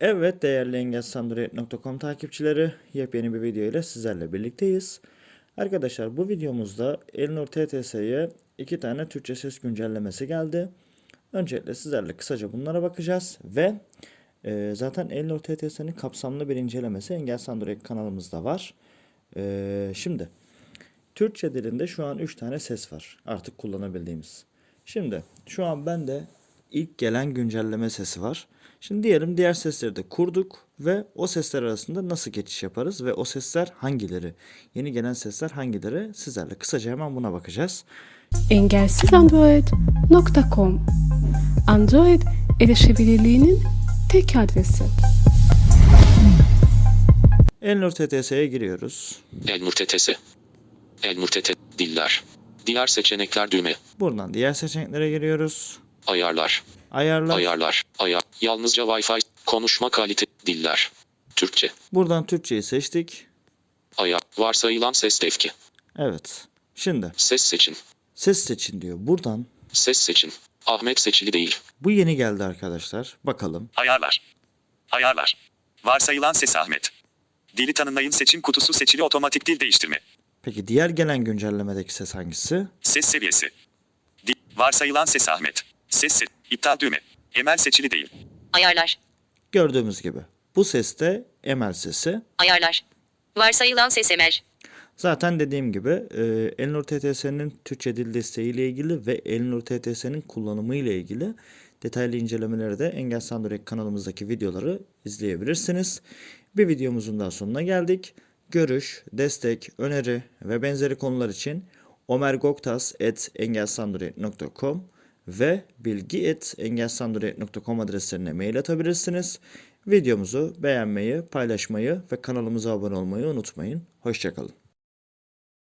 Evet değerli engelsandroid.com takipçileri yepyeni bir video ile sizlerle birlikteyiz. Arkadaşlar bu videomuzda Elnur TTS'ye iki tane Türkçe ses güncellemesi geldi. Öncelikle sizlerle kısaca bunlara bakacağız ve e, zaten Elnur TTS'nin kapsamlı bir incelemesi Android kanalımızda var. E, şimdi Türkçe dilinde şu an 3 tane ses var artık kullanabildiğimiz. Şimdi şu an bende ilk gelen güncelleme sesi var. Şimdi diyelim diğer sesleri de kurduk ve o sesler arasında nasıl geçiş yaparız ve o sesler hangileri? Yeni gelen sesler hangileri? Sizlerle kısaca hemen buna bakacağız. engelsizandroid.com Android erişebilirliğinin tek adresi. Elnur TTS'ye giriyoruz. Elnur TTS. Elnur TT. Diller. Diğer seçenekler düğme. Buradan diğer seçeneklere giriyoruz. Ayarlar. Ayarlar. Ayarlar. Ayar. Yalnızca Wi-Fi. Konuşma kalite. Diller. Türkçe. Buradan Türkçeyi seçtik. Ayar. Varsayılan ses tepki. Evet. Şimdi Ses seçin. ses seçin diyor. Buradan Ses seçin. Ahmet seçili değil. bu yeni geldi arkadaşlar. Bakalım. Ayarlar. Ayarlar. Varsayılan ses Ahmet. Dili tanımlayın seçim kutusu seçili otomatik dil değiştirme. Peki diğer gelen güncellemedeki ses hangisi? Ses seviyesi. Dil. Varsayılan ses Ahmet. Ses se- iptal düğme. Emel seçili değil. Ayarlar. Gördüğümüz gibi. Bu ses de ML sesi. Ayarlar. Varsayılan ses emel. Zaten dediğim gibi e, Elnur TTS'nin Türkçe dil desteğiyle ilgili ve Elnur TTS'nin kullanımı ile ilgili detaylı incelemeleri de Engel Sandorek kanalımızdaki videoları izleyebilirsiniz. Bir videomuzun daha sonuna geldik. Görüş, destek, öneri ve benzeri konular için omergoktas.engelsandorek.com ve bilgi.engelsandorek.com adreslerine mail atabilirsiniz. Videomuzu beğenmeyi, paylaşmayı ve kanalımıza abone olmayı unutmayın. Hoşçakalın.